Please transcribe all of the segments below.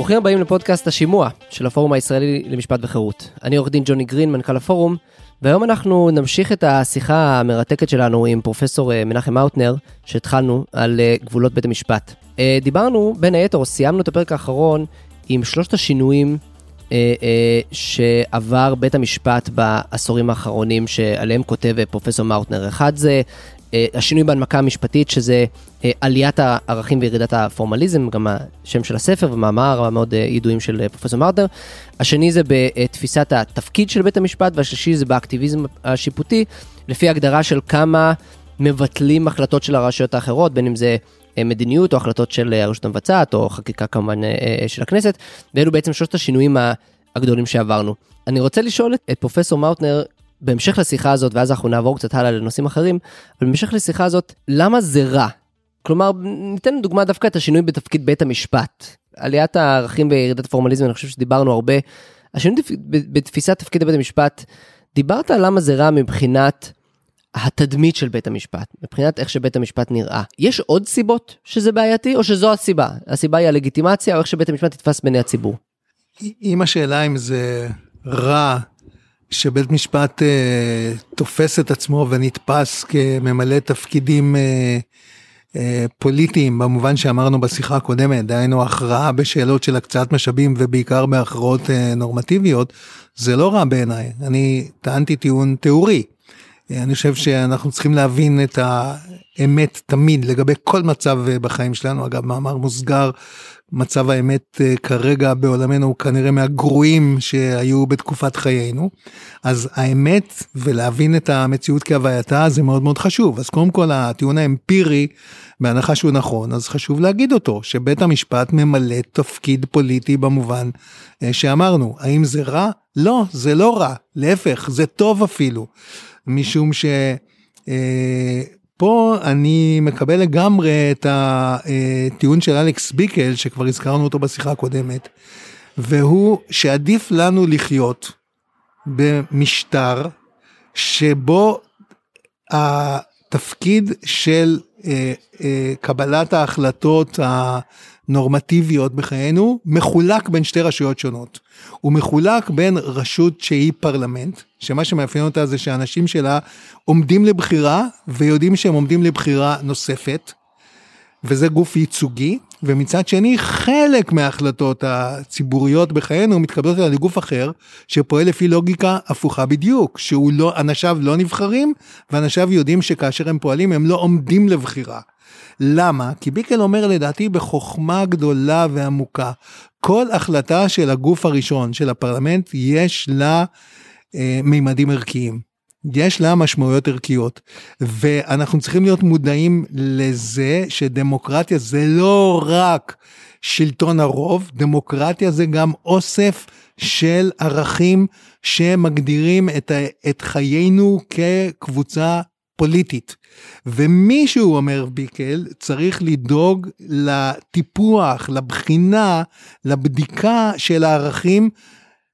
ברוכים הבאים לפודקאסט השימוע של הפורום הישראלי למשפט וחירות. אני עורך דין ג'וני גרין, מנכ"ל הפורום, והיום אנחנו נמשיך את השיחה המרתקת שלנו עם פרופסור אה, מנחם מאוטנר, שהתחלנו על אה, גבולות בית המשפט. אה, דיברנו, בין היתר, סיימנו את הפרק האחרון עם שלושת השינויים שעבר בית המשפט בעשורים האחרונים שעליהם כותב פרופסור מאוטנר. אחד זה השינוי בהנמקה המשפטית, שזה אה, עליית הערכים וירידת הפורמליזם, גם השם של הספר ומאמר המאוד אה, ידועים של פרופסור מרטר. השני זה בתפיסת התפקיד של בית המשפט, והשלישי זה באקטיביזם השיפוטי, לפי הגדרה של כמה מבטלים החלטות של הרשויות האחרות, בין אם זה מדיניות או החלטות של הרשות המבצעת, או חקיקה כמובן של הכנסת, ואלו בעצם שלושת השינויים הגדולים שעברנו. אני רוצה לשאול את פרופסור מאוטנר, בהמשך לשיחה הזאת, ואז אנחנו נעבור קצת הלאה לנושאים אחרים, אבל בהמשך לשיחה הזאת, למה זה רע? כלומר, ניתן דוגמה דווקא את השינוי בתפקיד בית המשפט. עליית הערכים וירידת הפורמליזם, אני חושב שדיברנו הרבה. השינוי בתפיסת תפקיד בית המשפט, דיברת על למה זה רע מבחינת התדמית של בית המשפט, מבחינת איך שבית המשפט נראה. יש עוד סיבות שזה בעייתי, או שזו הסיבה? הסיבה היא הלגיטימציה, או איך שבית המשפט נתפס בעיני הציבור? אם השאלה אם זה רע שבית משפט אה, תופס את עצמו ונתפס כממלא תפקידים אה, אה, פוליטיים במובן שאמרנו בשיחה הקודמת, דהיינו הכרעה בשאלות של הקצאת משאבים ובעיקר בהכרעות אה, נורמטיביות, זה לא רע בעיניי, אני טענתי טיעון תיאורי. אה, אני חושב שאנחנו צריכים להבין את האמת תמיד לגבי כל מצב אה, בחיים שלנו, אגב מאמר מוסגר מצב האמת אה, כרגע בעולמנו הוא כנראה מהגרועים שהיו בתקופת חיינו. אז האמת ולהבין את המציאות כהווייתה זה מאוד מאוד חשוב. אז קודם כל הטיעון האמפירי, בהנחה שהוא נכון, אז חשוב להגיד אותו, שבית המשפט ממלא תפקיד פוליטי במובן אה, שאמרנו. האם זה רע? לא, זה לא רע, להפך, זה טוב אפילו. משום ש... אה, פה אני מקבל לגמרי את הטיעון של אלכס ביקל, שכבר הזכרנו אותו בשיחה הקודמת, והוא שעדיף לנו לחיות במשטר שבו התפקיד של אה, אה, קבלת ההחלטות הנורמטיביות בחיינו מחולק בין שתי רשויות שונות. הוא מחולק בין רשות שהיא פרלמנט, שמה שמאפיין אותה זה שאנשים שלה עומדים לבחירה ויודעים שהם עומדים לבחירה נוספת, וזה גוף ייצוגי, ומצד שני חלק מההחלטות הציבוריות בחיינו מתקבלות על גוף אחר שפועל לפי לוגיקה הפוכה בדיוק, שהוא לא, אנשיו לא נבחרים ואנשיו יודעים שכאשר הם פועלים הם לא עומדים לבחירה. למה? כי ביקל אומר לדעתי בחוכמה גדולה ועמוקה, כל החלטה של הגוף הראשון, של הפרלמנט, יש לה אה, מימדים ערכיים. יש לה משמעויות ערכיות ואנחנו צריכים להיות מודעים לזה שדמוקרטיה זה לא רק שלטון הרוב, דמוקרטיה זה גם אוסף של ערכים שמגדירים את, את חיינו כקבוצה פוליטית. ומישהו, אומר ביקל, צריך לדאוג לטיפוח, לבחינה, לבדיקה של הערכים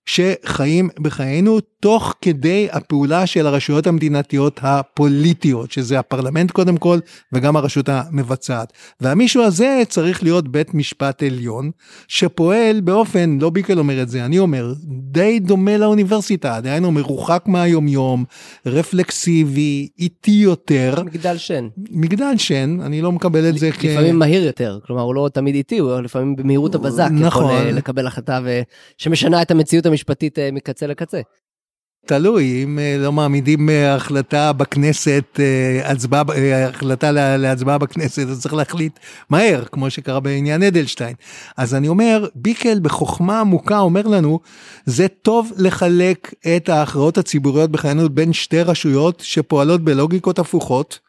שחיים בחיינו תוך כדי הפעולה של הרשויות המדינתיות הפוליטיות, שזה הפרלמנט קודם כל וגם הרשות המבצעת. והמישהו הזה צריך להיות בית משפט עליון שפועל באופן, לא ביקל אומר את זה, אני אומר, די דומה לאוניברסיטה, דהיינו מרוחק מהיומיום, רפלקסיבי, איטי יותר. מגדל שן. מגדל שן, אני לא מקבל את זה כ... לפעמים מהיר יותר, כלומר הוא לא תמיד איטי, הוא לפעמים במהירות הבזק נכון. יכול אה, לקבל החלטה ו... שמשנה את המציאות המשפטית אה, מקצה לקצה. תלוי, אם אה, לא מעמידים אה, החלטה בכנסת, הצבעה, החלטה להצבעה בכנסת, אז צריך להחליט מהר, כמו שקרה בעניין אדלשטיין. אז אני אומר, ביקל בחוכמה עמוקה אומר לנו, זה טוב לחלק את ההכרעות הציבוריות בחיינו בין שתי רשויות שפועלות בלוגיקות הפוכות.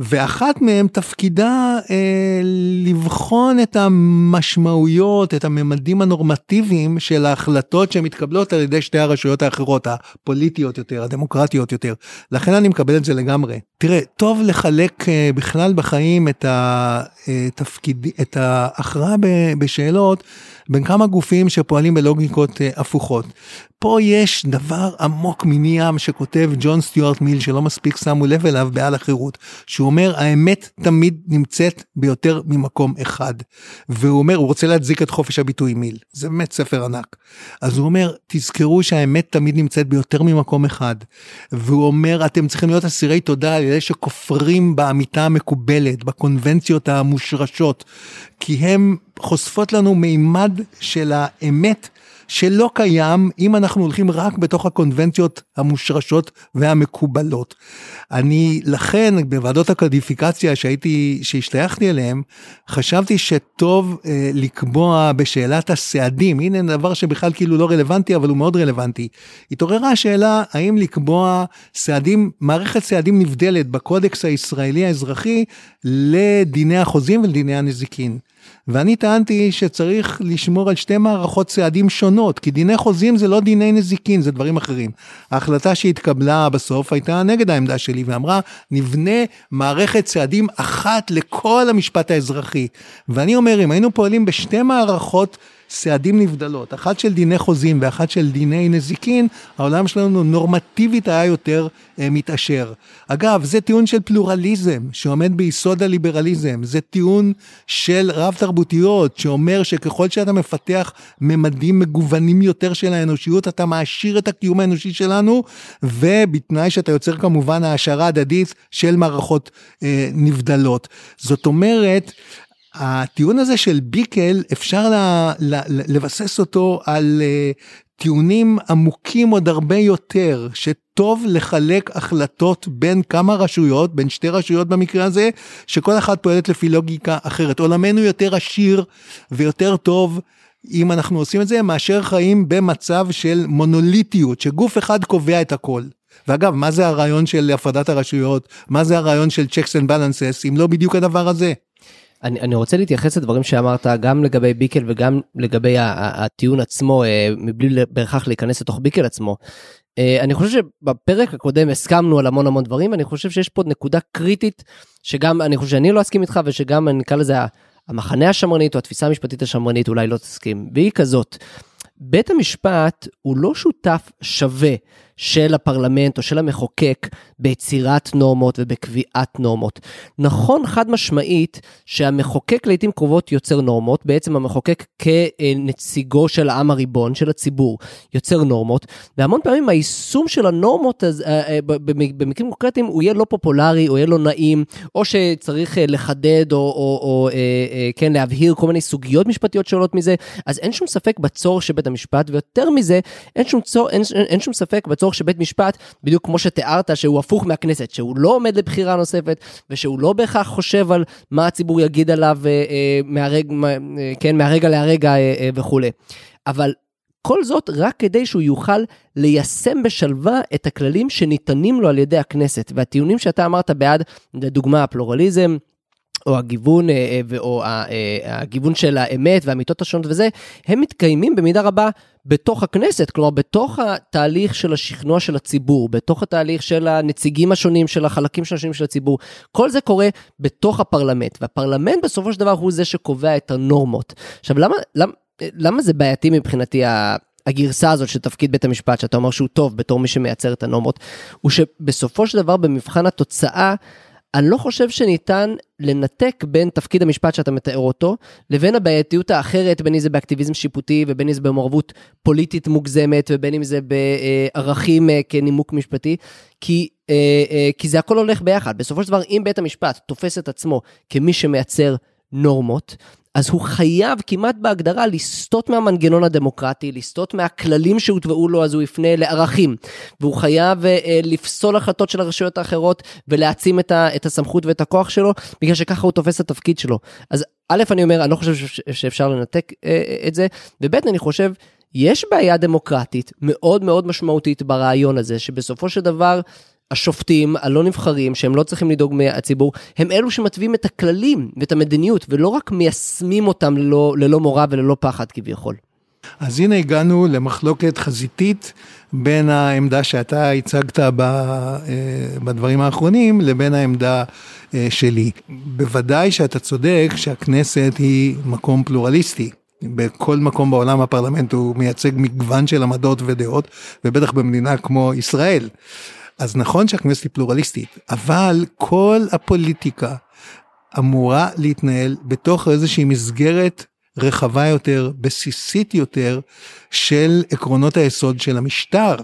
ואחת מהן תפקידה אה, לבחון את המשמעויות, את הממדים הנורמטיביים של ההחלטות שמתקבלות על ידי שתי הרשויות האחרות, הפוליטיות יותר, הדמוקרטיות יותר. לכן אני מקבל את זה לגמרי. תראה, טוב לחלק אה, בכלל בחיים את, התפקיד, אה, את ההכרעה בשאלות בין כמה גופים שפועלים בלוגיקות אה, הפוכות. פה יש דבר עמוק מני ים שכותב ג'ון סטיוארט מיל שלא מספיק שמו לב אליו בעל החירות, שהוא אומר האמת תמיד נמצאת ביותר ממקום אחד. והוא אומר הוא רוצה להצדיק את חופש הביטוי מיל זה באמת ספר ענק. אז הוא אומר תזכרו שהאמת תמיד נמצאת ביותר ממקום אחד. והוא אומר אתם צריכים להיות אסירי תודה על אלה שכופרים באמיתה המקובלת בקונבנציות המושרשות כי הם חושפות לנו מימד של האמת. שלא קיים אם אנחנו הולכים רק בתוך הקונבנציות המושרשות והמקובלות. אני לכן בוועדות הקודיפיקציה שהייתי, שהשתייכתי אליהם, חשבתי שטוב אה, לקבוע בשאלת הסעדים, הנה דבר שבכלל כאילו לא רלוונטי אבל הוא מאוד רלוונטי. התעוררה השאלה האם לקבוע סעדים, מערכת סעדים נבדלת בקודקס הישראלי האזרחי לדיני החוזים ולדיני הנזיקין. ואני טענתי שצריך לשמור על שתי מערכות צעדים שונות, כי דיני חוזים זה לא דיני נזיקין, זה דברים אחרים. ההחלטה שהתקבלה בסוף הייתה נגד העמדה שלי ואמרה, נבנה מערכת צעדים אחת לכל המשפט האזרחי. ואני אומר, אם היינו פועלים בשתי מערכות סעדים נבדלות, אחת של דיני חוזים ואחת של דיני נזיקין, העולם שלנו נורמטיבית היה יותר אה, מתעשר. אגב, זה טיעון של פלורליזם שעומד ביסוד הליברליזם, זה טיעון של רב תרבותיות שאומר שככל שאתה מפתח ממדים מגוונים יותר של האנושיות, אתה מעשיר את הקיום האנושי שלנו, ובתנאי שאתה יוצר כמובן העשרה הדדית של מערכות אה, נבדלות. זאת אומרת, הטיעון הזה של ביקל אפשר ל, ל, לבסס אותו על uh, טיעונים עמוקים עוד הרבה יותר שטוב לחלק החלטות בין כמה רשויות בין שתי רשויות במקרה הזה שכל אחת פועלת לפי לוגיקה אחרת עולמנו יותר עשיר ויותר טוב אם אנחנו עושים את זה מאשר חיים במצב של מונוליטיות שגוף אחד קובע את הכל. ואגב מה זה הרעיון של הפרדת הרשויות מה זה הרעיון של checks and balances אם לא בדיוק הדבר הזה. אני, אני רוצה להתייחס לדברים שאמרת גם לגבי ביקל וגם לגבי הטיעון עצמו אה, מבלי בהכרח להיכנס לתוך ביקל עצמו. אה, אני חושב שבפרק הקודם הסכמנו על המון המון דברים אני חושב שיש פה נקודה קריטית שגם אני חושב שאני לא אסכים איתך ושגם אני אקרא לזה המחנה השמרנית או התפיסה המשפטית השמרנית אולי לא תסכים והיא כזאת. בית המשפט הוא לא שותף שווה של הפרלמנט או של המחוקק ביצירת נורמות ובקביעת נורמות. נכון חד משמעית שהמחוקק לעיתים קרובות יוצר נורמות, בעצם המחוקק כנציגו של העם הריבון, של הציבור, יוצר נורמות, והמון פעמים היישום של הנורמות אז, אה, אה, במקרים קונקרטיים הוא יהיה לא פופולרי או יהיה לא נעים, או שצריך אה, לחדד או, או, או כן להבהיר כל מיני סוגיות משפטיות שעולות מזה, אז אין שום ספק בצורך של בית המשפט, ויותר מזה, אין שום, צור, אין, אין שום ספק בצורך צורך שבית משפט, בדיוק כמו שתיארת, שהוא הפוך מהכנסת, שהוא לא עומד לבחירה נוספת, ושהוא לא בהכרח חושב על מה הציבור יגיד עליו אה, אה, מהרג, מה, אה, כן, מהרגע להרגע אה, אה, וכולי. אבל כל זאת רק כדי שהוא יוכל ליישם בשלווה את הכללים שניתנים לו על ידי הכנסת. והטיעונים שאתה אמרת בעד, לדוגמה הפלורליזם, או הגיוון, אה, אה, או אה, הגיוון של האמת והאמיתות השונות וזה, הם מתקיימים במידה רבה בתוך הכנסת, כלומר בתוך התהליך של השכנוע של הציבור, בתוך התהליך של הנציגים השונים, של החלקים השונים של הציבור. כל זה קורה בתוך הפרלמנט, והפרלמנט בסופו של דבר הוא זה שקובע את הנורמות. עכשיו למה, למה, למה זה בעייתי מבחינתי הגרסה הזאת של תפקיד בית המשפט, שאתה אומר שהוא טוב בתור מי שמייצר את הנורמות, הוא שבסופו של דבר במבחן התוצאה, אני לא חושב שניתן לנתק בין תפקיד המשפט שאתה מתאר אותו, לבין הבעייתיות האחרת, בין אם זה באקטיביזם שיפוטי ובין אם זה במעורבות פוליטית מוגזמת ובין אם זה בערכים אה, כנימוק משפטי, כי, אה, אה, כי זה הכל הולך ביחד. בסופו של דבר, אם בית המשפט תופס את עצמו כמי שמייצר נורמות, אז הוא חייב כמעט בהגדרה לסטות מהמנגנון הדמוקרטי, לסטות מהכללים שהוטבעו לו, אז הוא יפנה לערכים. והוא חייב אה, לפסול החלטות של הרשויות האחרות ולהעצים את, ה, את הסמכות ואת הכוח שלו, בגלל שככה הוא תופס את התפקיד שלו. אז א', אני אומר, אני לא חושב שאפשר לנתק אה, את זה, וב', אני חושב, יש בעיה דמוקרטית מאוד מאוד משמעותית ברעיון הזה, שבסופו של דבר, השופטים הלא נבחרים, שהם לא צריכים לדאוג מהציבור, הם אלו שמתווים את הכללים ואת המדיניות, ולא רק מיישמים אותם ללא, ללא מורא וללא פחד כביכול. אז הנה הגענו למחלוקת חזיתית בין העמדה שאתה הצגת אה, בדברים האחרונים לבין העמדה אה, שלי. בוודאי שאתה צודק שהכנסת היא מקום פלורליסטי. בכל מקום בעולם הפרלמנט הוא מייצג מגוון של עמדות ודעות, ובטח במדינה כמו ישראל. אז נכון שהכנסת היא פלורליסטית, אבל כל הפוליטיקה אמורה להתנהל בתוך איזושהי מסגרת רחבה יותר, בסיסית יותר, של עקרונות היסוד של המשטר.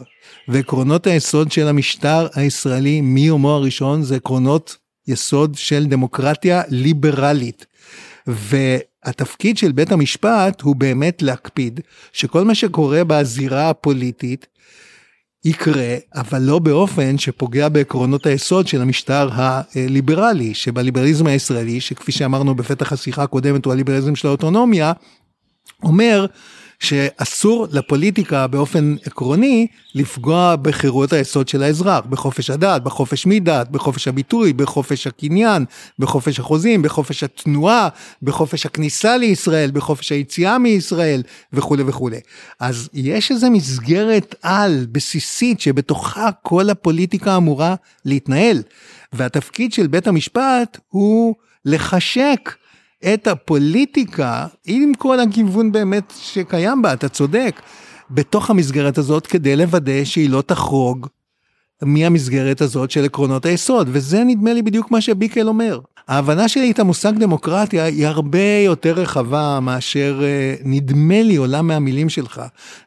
ועקרונות היסוד של המשטר הישראלי מיומו הראשון זה עקרונות יסוד של דמוקרטיה ליברלית. והתפקיד של בית המשפט הוא באמת להקפיד שכל מה שקורה בזירה הפוליטית יקרה, אבל לא באופן שפוגע בעקרונות היסוד של המשטר הליברלי, שבליברליזם הישראלי, שכפי שאמרנו בפתח השיחה הקודמת הוא הליברליזם של האוטונומיה, אומר שאסור לפוליטיקה באופן עקרוני לפגוע בחירויות היסוד של האזרח, בחופש הדת, בחופש מדת, בחופש הביטוי, בחופש הקניין, בחופש החוזים, בחופש התנועה, בחופש הכניסה לישראל, בחופש היציאה מישראל וכולי וכולי. אז יש איזו מסגרת על בסיסית שבתוכה כל הפוליטיקה אמורה להתנהל, והתפקיד של בית המשפט הוא לחשק את הפוליטיקה, עם כל הגיוון באמת שקיים בה, אתה צודק, בתוך המסגרת הזאת כדי לוודא שהיא לא תחרוג מהמסגרת הזאת של עקרונות היסוד, וזה נדמה לי בדיוק מה שביקל אומר. ההבנה שלי את המושג דמוקרטיה היא הרבה יותר רחבה מאשר אה, נדמה לי עולה מהמילים שלך.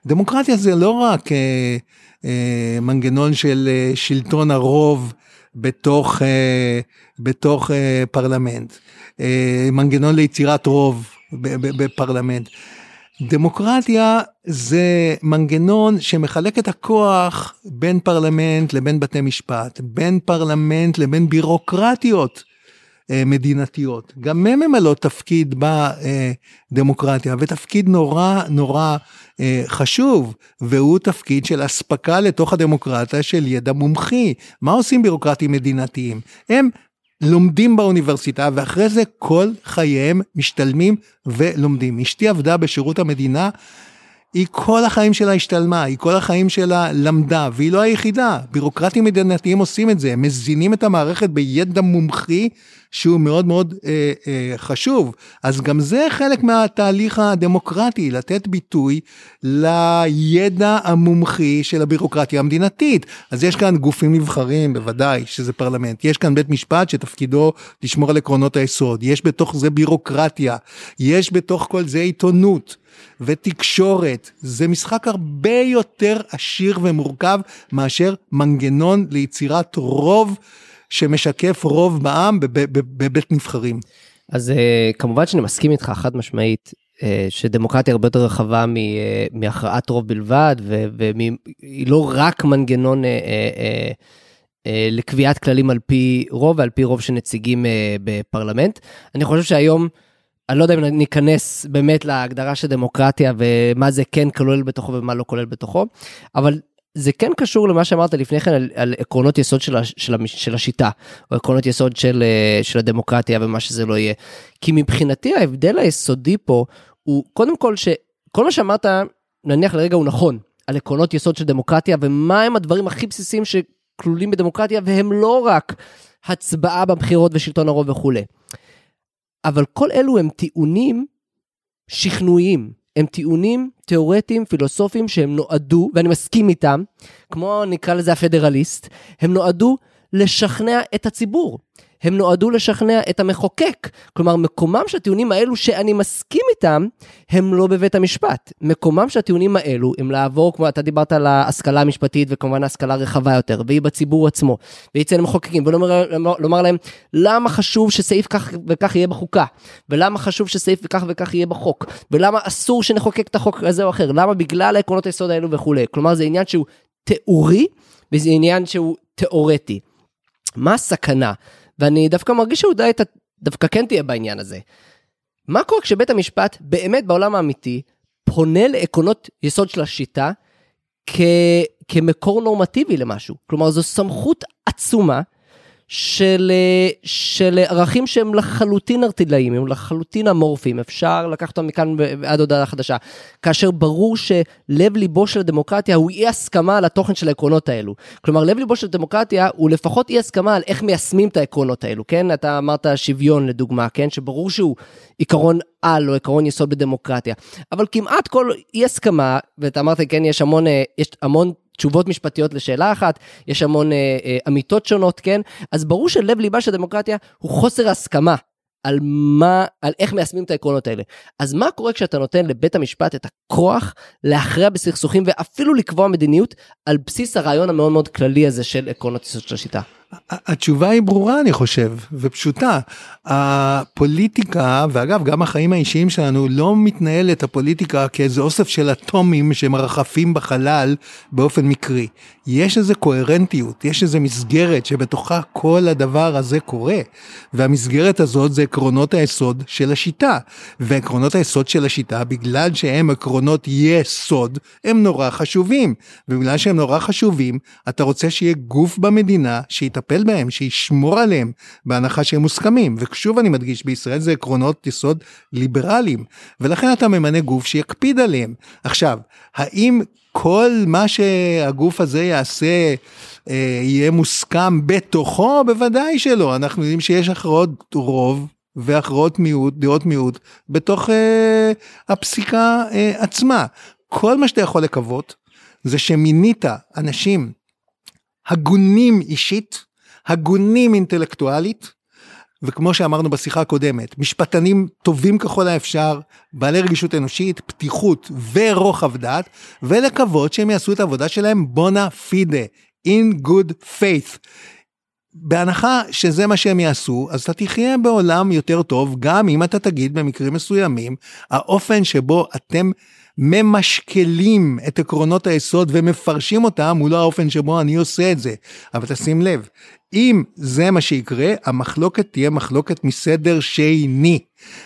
דמוקרטיה זה לא רק אה, אה, מנגנון של אה, שלטון הרוב בתוך, אה, בתוך אה, פרלמנט. אה, מנגנון ליצירת רוב בפרלמנט. דמוקרטיה זה מנגנון שמחלק את הכוח בין פרלמנט לבין בתי משפט, בין פרלמנט לבין בירוקרטיות מדינתיות. גם הם ממלאות תפקיד בדמוקרטיה, ותפקיד נורא נורא אה, חשוב, והוא תפקיד של אספקה לתוך הדמוקרטיה של ידע מומחי. מה עושים בירוקרטים מדינתיים? הם לומדים באוניברסיטה ואחרי זה כל חייהם משתלמים ולומדים. אשתי עבדה בשירות המדינה, היא כל החיים שלה השתלמה, היא כל החיים שלה למדה, והיא לא היחידה. בירוקרטים מדינתיים עושים את זה, הם מזינים את המערכת בידע מומחי שהוא מאוד מאוד אה, אה, חשוב. אז גם זה חלק מהתהליך הדמוקרטי, לתת ביטוי לידע המומחי של הבירוקרטיה המדינתית. אז יש כאן גופים נבחרים, בוודאי, שזה פרלמנט. יש כאן בית משפט שתפקידו לשמור על עקרונות היסוד. יש בתוך זה בירוקרטיה. יש בתוך כל זה עיתונות. ותקשורת, זה משחק הרבה יותר עשיר ומורכב מאשר מנגנון ליצירת רוב שמשקף רוב בעם בבית נבחרים. אז אה, כמובן שאני מסכים איתך חד משמעית אה, שדמוקרטיה הרבה יותר רחבה אה, מהכרעת רוב בלבד והיא לא רק מנגנון לקביעת כללים על פי רוב ועל פי רוב של נציגים בפרלמנט. אני חושב שהיום, אני לא יודע אם ניכנס באמת להגדרה של דמוקרטיה ומה זה כן כולל בתוכו ומה לא כולל בתוכו, אבל זה כן קשור למה שאמרת לפני כן על, על עקרונות יסוד של, של, של השיטה, או עקרונות יסוד של, אה, של הדמוקרטיה ומה שזה לא יהיה. כי מבחינתי ההבדל היסודי פה הוא קודם כל שכל מה שאמרת, נניח לרגע הוא נכון, על עקרונות יסוד של דמוקרטיה ומה הם הדברים הכי בסיסיים שכלולים בדמוקרטיה, והם לא רק הצבעה בבחירות ושלטון הרוב וכולי. אבל כל אלו הם טיעונים שכנועיים. הם טיעונים תיאורטיים, פילוסופיים, שהם נועדו, ואני מסכים איתם, כמו נקרא לזה הפדרליסט, הם נועדו לשכנע את הציבור. הם נועדו לשכנע את המחוקק. כלומר, מקומם של הטיעונים האלו שאני מסכים איתם, הם לא בבית המשפט. מקומם של הטיעונים האלו הם לעבור, כמו אתה דיברת על ההשכלה המשפטית וכמובן ההשכלה הרחבה יותר, והיא בציבור עצמו, והיא אצל המחוקקים, ולומר להם, למה חשוב שסעיף כך וכך יהיה בחוקה, ולמה חשוב שסעיף וכך וכך יהיה בחוק, ולמה אסור שנחוקק את החוק הזה או אחר, למה בגלל העקרונות היסוד האלו וכולי. כלומר, זה עניין שהוא תיאורי, וזה עניין שהוא תיאורטי. מה הסכנה? ואני דווקא מרגיש אתה דווקא כן תהיה בעניין הזה. מה קורה כשבית המשפט באמת בעולם האמיתי פונה לעקרונות יסוד של השיטה כ... כמקור נורמטיבי למשהו? כלומר זו סמכות עצומה של, אה, של ערכים שהם לחלוטין ארטילאיים, הם לחלוטין אמורפיים, אפשר לקחת אותם מכאן עד הודעה חדשה. כאשר ברור שלב ליבו של הדמוקרטיה הוא אי הסכמה על התוכן של העקרונות האלו. כלומר, לב ליבו של הדמוקרטיה הוא לפחות אי הסכמה על איך מיישמים את העקרונות האלו, כן? אתה אמרת שוויון לדוגמה, כן? שברור שהוא עיקרון על או עקרון יסוד בדמוקרטיה. אבל כמעט כל אי הסכמה, ואתה אמרת, כן, יש המון, אה, יש המון תשובות משפטיות לשאלה אחת, יש המון אה, אה, אמיתות שונות, כן? אז ברור שלב ליבה של דמוקרטיה הוא חוסר הסכמה על מה, על איך מיישמים את העקרונות האלה. אז מה קורה כשאתה נותן לבית המשפט את הכוח להכריע בסכסוכים ואפילו לקבוע מדיניות על בסיס הרעיון המאוד מאוד כללי הזה של עקרונות יסוד של השיטה? התשובה היא ברורה אני חושב ופשוטה. הפוליטיקה ואגב גם החיים האישיים שלנו לא מתנהלת הפוליטיקה כאיזה אוסף של אטומים שמרחפים בחלל באופן מקרי. יש איזה קוהרנטיות, יש איזה מסגרת שבתוכה כל הדבר הזה קורה. והמסגרת הזאת זה עקרונות היסוד של השיטה. ועקרונות היסוד של השיטה בגלל שהם עקרונות יסוד הם נורא חשובים. ובגלל שהם נורא חשובים אתה רוצה שיהיה גוף במדינה שיטפל בהם, שישמור עליהם בהנחה שהם מוסכמים. ושוב אני מדגיש בישראל זה עקרונות יסוד ליברליים ולכן אתה ממנה גוף שיקפיד עליהם. עכשיו האם כל מה שהגוף הזה יעשה אה, יהיה מוסכם בתוכו? בוודאי שלא. אנחנו יודעים שיש הכרעות רוב והכרעות מיעוט, דעות מיעוט, בתוך אה, הפסיקה אה, עצמה. כל מה שאתה יכול לקוות זה שמינית אנשים הגונים אישית, הגונים אינטלקטואלית, וכמו שאמרנו בשיחה הקודמת, משפטנים טובים ככל האפשר, בעלי רגישות אנושית, פתיחות ורוחב דעת, ולקוות שהם יעשו את העבודה שלהם בונה פידה, in good faith. בהנחה שזה מה שהם יעשו, אז אתה תחיה בעולם יותר טוב, גם אם אתה תגיד במקרים מסוימים, האופן שבו אתם ממשקלים את עקרונות היסוד ומפרשים אותם הוא לא האופן שבו אני עושה את זה. אבל תשים לב, אם זה מה שיקרה, המחלוקת תהיה מחלוקת מסדר שני.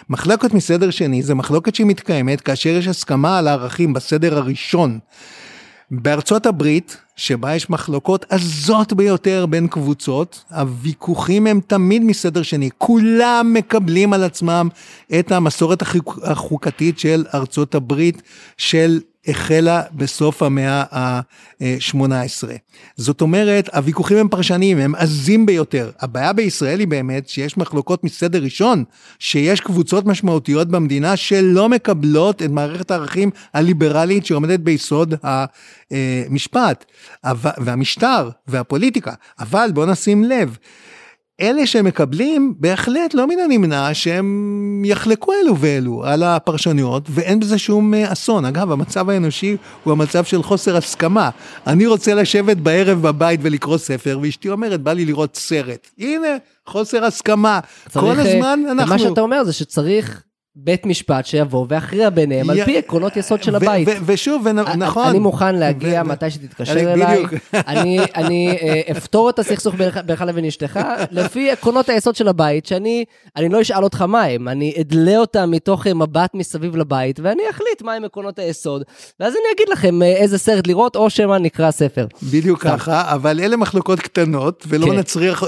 מחלוקת מסדר שני זה מחלוקת שמתקיימת כאשר יש הסכמה על הערכים בסדר הראשון. בארצות הברית, שבה יש מחלוקות עזות ביותר בין קבוצות, הוויכוחים הם תמיד מסדר שני. כולם מקבלים על עצמם את המסורת החוקתית של ארצות הברית, של החלה בסוף המאה ה-18. זאת אומרת, הוויכוחים הם פרשניים, הם עזים ביותר. הבעיה בישראל היא באמת שיש מחלוקות מסדר ראשון, שיש קבוצות משמעותיות במדינה שלא מקבלות את מערכת הערכים הליברלית שעומדת ביסוד המשפט והמשטר והפוליטיקה. אבל בוא נשים לב, אלה שמקבלים בהחלט לא מן הנמנע שהם יחלקו אלו ואלו על הפרשנויות ואין בזה שום אה, אסון. אגב, המצב האנושי הוא המצב של חוסר הסכמה. אני רוצה לשבת בערב בבית ולקרוא ספר ואשתי אומרת בא לי לראות סרט. הנה, חוסר הסכמה. כל צריך, אה, הזמן אנחנו... מה שאתה אומר זה שצריך בית משפט שיבוא ויכריע ביניהם על פי עקרונות יסוד של הבית. ושוב, נכון. אני מוכן להגיע מתי שתתקשר אליי, אני אה, אפתור את הסכסוך בינך לבין אשתך, לפי עקרונות היסוד של הבית, שאני לא אשאל אותך מה הם, אני אדלה אותם מתוך אה, מבט מסביב לבית, ואני אחליט מהם עקרונות היסוד, ואז אני אגיד לכם אה, איזה סרט לראות, או שמא נקרא ספר. בדיוק ככה, אבל אלה מחלוקות קטנות, ולא כן.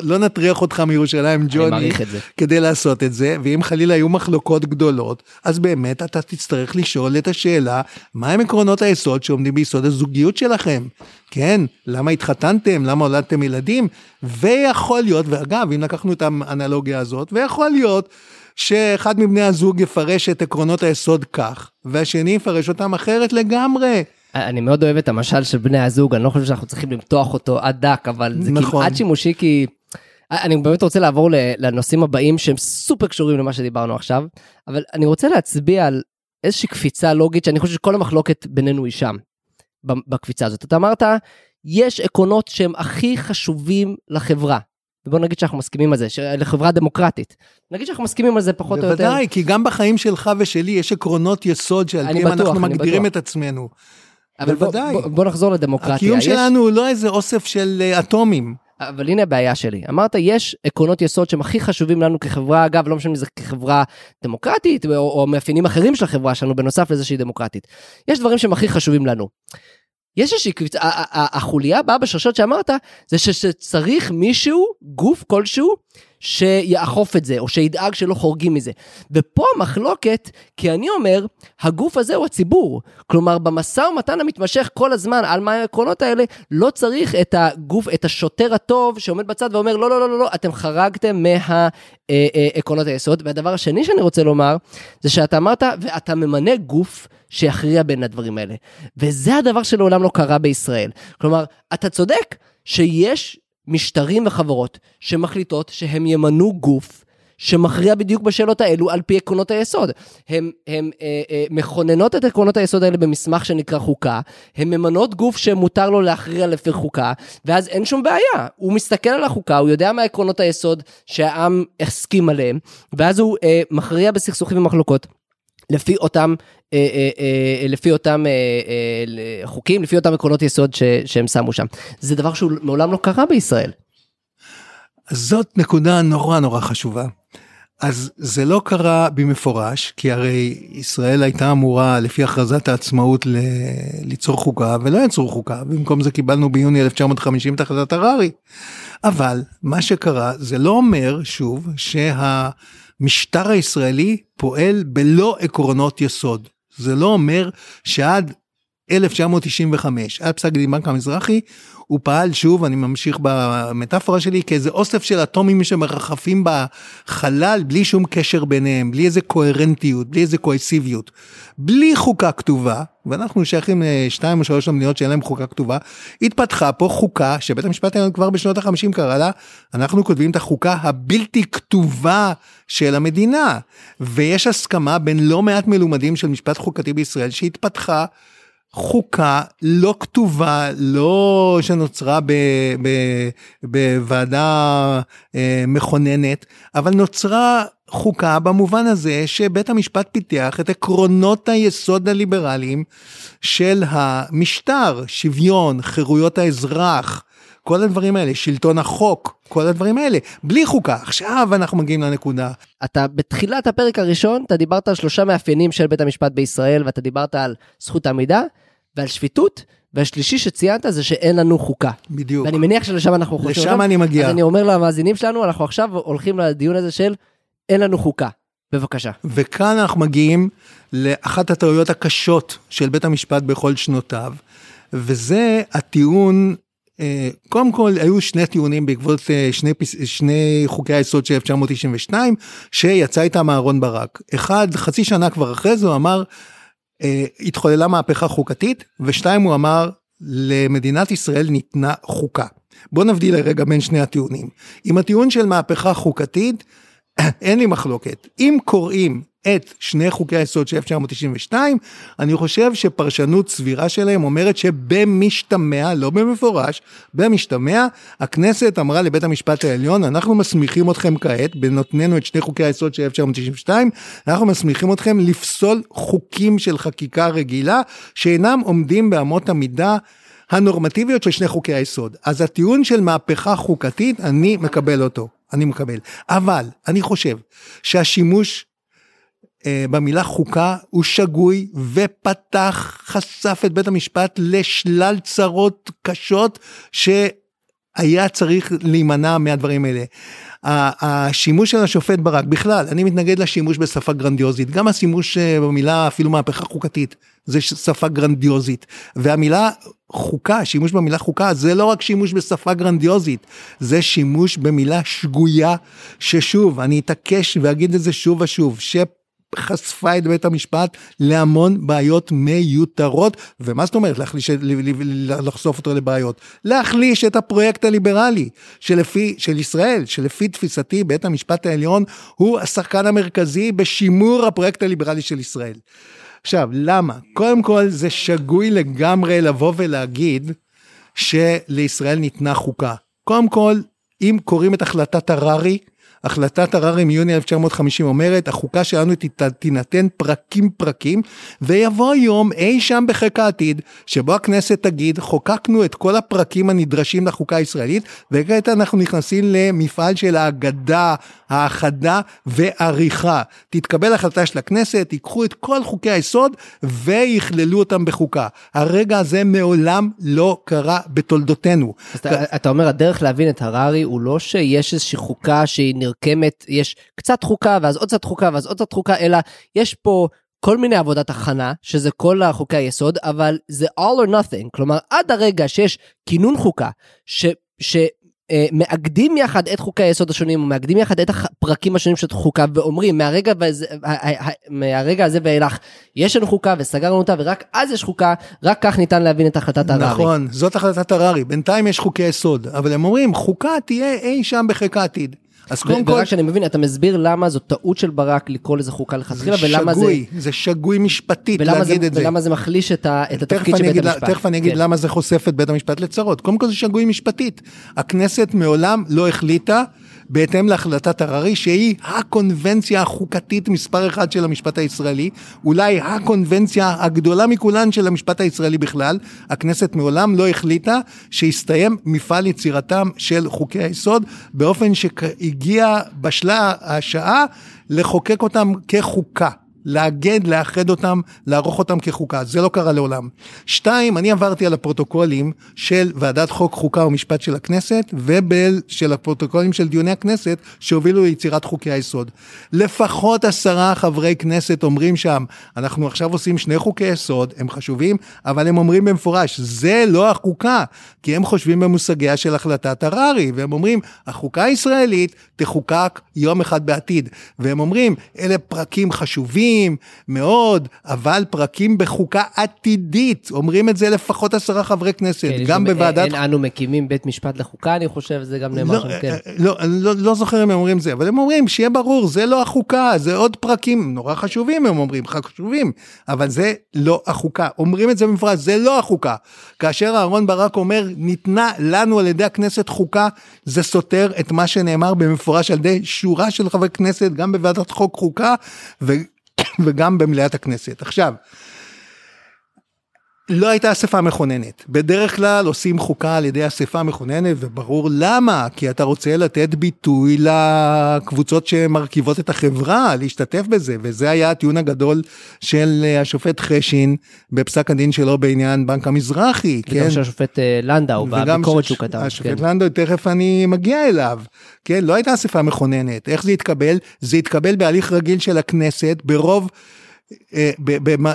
לא נטריח אותך מירושלים ג'וני, כדי לעשות את זה, ואם חלילה היו מחלוקות גדולות, גדולות, אז באמת אתה תצטרך לשאול את השאלה, מהם עקרונות היסוד שעומדים ביסוד הזוגיות שלכם? כן, למה התחתנתם? למה הולדתם ילדים? ויכול להיות, ואגב, אם לקחנו את האנלוגיה הזאת, ויכול להיות שאחד מבני הזוג יפרש את עקרונות היסוד כך, והשני יפרש אותם אחרת לגמרי. אני מאוד אוהב את המשל של בני הזוג, אני לא חושב שאנחנו צריכים למתוח אותו עד דק, אבל זה נכון. כמעט שימושי כי... אני באמת רוצה לעבור לנושאים הבאים שהם סופר קשורים למה שדיברנו עכשיו, אבל אני רוצה להצביע על איזושהי קפיצה לוגית שאני חושב שכל המחלוקת בינינו היא שם, בקפיצה הזאת. אתה אמרת, יש עקרונות שהם הכי חשובים לחברה. ובוא נגיד שאנחנו מסכימים על זה, לחברה דמוקרטית. נגיד שאנחנו מסכימים על זה פחות או יותר. בוודאי, כי גם בחיים שלך ושלי יש עקרונות יסוד שעל פיהם אנחנו מגדירים בטוח. את עצמנו. אבל בוודאי. בוא, בוא, בוא נחזור לדמוקרטיה. הקיום יש... שלנו הוא לא איזה אוסף של אה, אטומים. אבל הנה הבעיה שלי, אמרת יש עקרונות יסוד שהם הכי חשובים לנו כחברה, אגב לא משנה אם זה כחברה דמוקרטית או, או מאפיינים אחרים של החברה שלנו בנוסף לזה שהיא דמוקרטית. יש דברים שהם הכי חשובים לנו. יש איזושהי קביצה, החוליה הבאה בשרשרת שאמרת זה שצריך מישהו, גוף כלשהו, שיאכוף את זה, או שידאג שלא חורגים מזה. ופה המחלוקת, כי אני אומר, הגוף הזה הוא הציבור. כלומר, במשא ומתן המתמשך כל הזמן על מה העקרונות האלה, לא צריך את הגוף, את השוטר הטוב שעומד בצד ואומר, לא, לא, לא, לא, לא, אתם חרגתם מהעקרונות היסוד. והדבר השני שאני רוצה לומר, זה שאתה אמרת, ואתה ממנה גוף שיכריע בין הדברים האלה. וזה הדבר שלעולם לא קרה בישראל. כלומר, אתה צודק שיש משטרים וחברות שמחליטות שהם ימנו גוף שמכריע בדיוק בשאלות האלו על פי עקרונות היסוד. הם אה, אה, מכוננות את עקרונות היסוד האלה במסמך שנקרא חוקה, הן ממנות גוף שמותר לו להכריע לפי חוקה, ואז אין שום בעיה. הוא מסתכל על החוקה, הוא יודע מה עקרונות היסוד שהעם הסכים עליהם, ואז הוא אה, מכריע בסכסוכים ומחלוקות. לפי אותם, אה, אה, אה, לפי אותם חוקים, לפי אותם עקרונות יסוד שהם שמו שם. זה דבר שהוא מעולם לא קרה בישראל. זאת נקודה נורא נורא חשובה. אז זה לא קרה במפורש, כי הרי ישראל הייתה אמורה לפי הכרזת העצמאות ל... ליצור חוקה, ולא יצרו חוקה, במקום זה קיבלנו ביוני 1950 את הכרזת הררי. אבל מה שקרה זה לא אומר שוב שהמשטר הישראלי פועל בלא עקרונות יסוד. זה לא אומר שעד 1995, עד פסק דין בנק המזרחי, הוא פעל שוב, אני ממשיך במטאפורה שלי, כאיזה אוסף של אטומים שמרחפים בחלל בלי שום קשר ביניהם, בלי איזה קוהרנטיות, בלי איזה קוהסיביות. בלי חוקה כתובה, ואנחנו שייכים לשתיים או שלוש המדינות שאין להם חוקה כתובה, התפתחה פה חוקה שבית המשפט העליון כבר בשנות החמישים קרא לה, אנחנו כותבים את החוקה הבלתי כתובה של המדינה. ויש הסכמה בין לא מעט מלומדים של משפט חוקתי בישראל שהתפתחה. חוקה לא כתובה, לא שנוצרה ב, ב, בוועדה אה, מכוננת, אבל נוצרה חוקה במובן הזה שבית המשפט פיתח את עקרונות היסוד הליברליים של המשטר, שוויון, חירויות האזרח, כל הדברים האלה, שלטון החוק, כל הדברים האלה, בלי חוקה. עכשיו אנחנו מגיעים לנקודה. אתה בתחילת הפרק הראשון, אתה דיברת על שלושה מאפיינים של בית המשפט בישראל, ואתה דיברת על זכות העמידה, ועל שפיטות, והשלישי שציינת זה שאין לנו חוקה. בדיוק. ואני מניח שלשם אנחנו חושבים. לשם אני מגיע. אז אני אומר למאזינים שלנו, אנחנו עכשיו הולכים לדיון הזה של אין לנו חוקה. בבקשה. וכאן אנחנו מגיעים לאחת הטעויות הקשות של בית המשפט בכל שנותיו, וזה הטיעון אה, קודם כל היו שני טיעונים בעקבות אה, שני, שני חוקי היסוד של 1992 שיצא איתם אהרון ברק. אחד חצי שנה כבר אחרי זה הוא אמר התחוללה מהפכה חוקתית, ושתיים הוא אמר, למדינת ישראל ניתנה חוקה. בוא נבדיל לרגע בין שני הטיעונים. עם הטיעון של מהפכה חוקתית, אין לי מחלוקת. אם קוראים את שני חוקי היסוד של 1992, אני חושב שפרשנות סבירה שלהם אומרת שבמשתמע, לא במפורש, במשתמע, הכנסת אמרה לבית המשפט העליון, אנחנו מסמיכים אתכם כעת, בנותננו את שני חוקי היסוד של 1992, אנחנו מסמיכים אתכם לפסול חוקים של חקיקה רגילה, שאינם עומדים באמות המידה הנורמטיביות של שני חוקי היסוד. אז הטיעון של מהפכה חוקתית, אני מקבל אותו. אני מקבל. אבל אני חושב שהשימוש במילה חוקה הוא שגוי ופתח, חשף את בית המשפט לשלל צרות קשות שהיה צריך להימנע מהדברים האלה. השימוש של השופט ברק, בכלל, אני מתנגד לשימוש בשפה גרנדיוזית, גם השימוש אה, במילה אפילו מהפכה חוקתית, זה שפה גרנדיוזית. והמילה חוקה, שימוש במילה חוקה, זה לא רק שימוש בשפה גרנדיוזית, זה שימוש במילה שגויה, ששוב, אני אתעקש ואגיד את זה שוב ושוב, ש... חשפה את בית המשפט להמון בעיות מיותרות, ומה זאת אומרת להחליש, לחשוף אותו לבעיות? להחליש את הפרויקט הליברלי שלפי, של ישראל, שלפי תפיסתי בית המשפט העליון הוא השחקן המרכזי בשימור הפרויקט הליברלי של ישראל. עכשיו, למה? קודם כל זה שגוי לגמרי לבוא ולהגיד שלישראל ניתנה חוקה. קודם כל, אם קוראים את החלטת הררי, החלטת הררי מיוני 1950 אומרת, החוקה שלנו תינתן פרקים פרקים, ויבוא יום אי שם בחיק העתיד, שבו הכנסת תגיד, חוקקנו את כל הפרקים הנדרשים לחוקה הישראלית, וכעת אנחנו נכנסים למפעל של ההגדה, האחדה ועריכה. תתקבל החלטה של הכנסת, ייקחו את כל חוקי היסוד ויכללו אותם בחוקה. הרגע הזה מעולם לא קרה בתולדותינו. אתה, אתה אומר, הדרך להבין את הררי הוא לא שיש איזושהי חוקה שהיא נר... מתחכמת, יש קצת חוקה ואז עוד קצת חוקה ואז עוד קצת חוקה, אלא יש פה כל מיני עבודת הכנה, שזה כל החוקי היסוד, אבל זה all or nothing. כלומר, עד הרגע שיש כינון חוקה, ש... ש אה, מאגדים יחד את חוקי היסוד השונים, או מאגדים יחד את הפרקים השונים של חוקה, ואומרים, מהרגע, וזה, מהרגע הזה ואילך, יש לנו חוקה וסגרנו אותה, ורק אז יש חוקה, רק כך ניתן להבין את החלטת הררי. נכון, זאת החלטת הררי. בינתיים יש חוקי יסוד, אבל הם אומרים, חוקה תהיה אי שם בחיק העתיד. אז קודם כל... ורק שאני מבין, אתה מסביר למה זו טעות של ברק לקרוא לזה חוקה לכתחילה, ולמה זה... שגוי, זה שגוי משפטית להגיד זה, את זה. ולמה זה מחליש את, ה, את התפקיד של בית המשפט. תכף אני אגיד כן. למה זה חושף את בית המשפט לצרות. קודם כל זה שגוי משפטית. הכנסת מעולם לא החליטה בהתאם להחלטת הררי, שהיא הקונבנציה החוקתית מספר אחד של המשפט הישראלי, אולי הקונבנציה הגדולה מכולן של המשפט הישראלי בכלל, הכנסת מעולם לא החליטה שיסתיים מפעל יצירתם של חוקי היסוד, באופן שהגיע, בשלה השעה לחוקק אותם כחוקה. לאגד, לאחד אותם, לערוך אותם כחוקה. זה לא קרה לעולם. שתיים, אני עברתי על הפרוטוקולים של ועדת חוק, חוקה ומשפט של הכנסת, ושל הפרוטוקולים של דיוני הכנסת שהובילו ליצירת חוקי היסוד. לפחות עשרה חברי כנסת אומרים שם, אנחנו עכשיו עושים שני חוקי יסוד, הם חשובים, אבל הם אומרים במפורש, זה לא החוקה, כי הם חושבים במושגיה של החלטת הררי, והם אומרים, החוקה הישראלית תחוקק יום אחד בעתיד. והם אומרים, אלה פרקים חשובים, חשובים מאוד, אבל פרקים בחוקה עתידית, אומרים את זה לפחות עשרה חברי כנסת, כן, גם בוועדת... אין אנו מקימים בית משפט לחוקה, אני חושב, זה גם נאמר לא, שם, כן. לא, לא, לא זוכר אם הם אומרים זה, אבל הם אומרים, שיהיה ברור, זה לא החוקה, זה עוד פרקים נורא חשובים, הם אומרים, חשובים, אבל זה לא החוקה. אומרים את זה במפורש, זה לא החוקה. כאשר אהרן ברק אומר, ניתנה לנו על ידי הכנסת חוקה, זה סותר את מה שנאמר במפורש על ידי שורה של חברי כנסת, גם בוועדת חוק חוקה, וגם במליאת הכנסת. עכשיו, לא הייתה אספה מכוננת. בדרך כלל עושים חוקה על ידי אספה מכוננת, וברור למה, כי אתה רוצה לתת ביטוי לקבוצות שמרכיבות את החברה, להשתתף בזה, וזה היה הטיעון הגדול של השופט חשין בפסק הדין שלו בעניין בנק המזרחי. וגם כן? של השופט אה, לנדאו, בביקורת שהוא כתב. השופט כן. לנדאו, תכף אני מגיע אליו. כן, לא הייתה אספה מכוננת. איך זה התקבל? זה התקבל בהליך רגיל של הכנסת, ברוב... אה,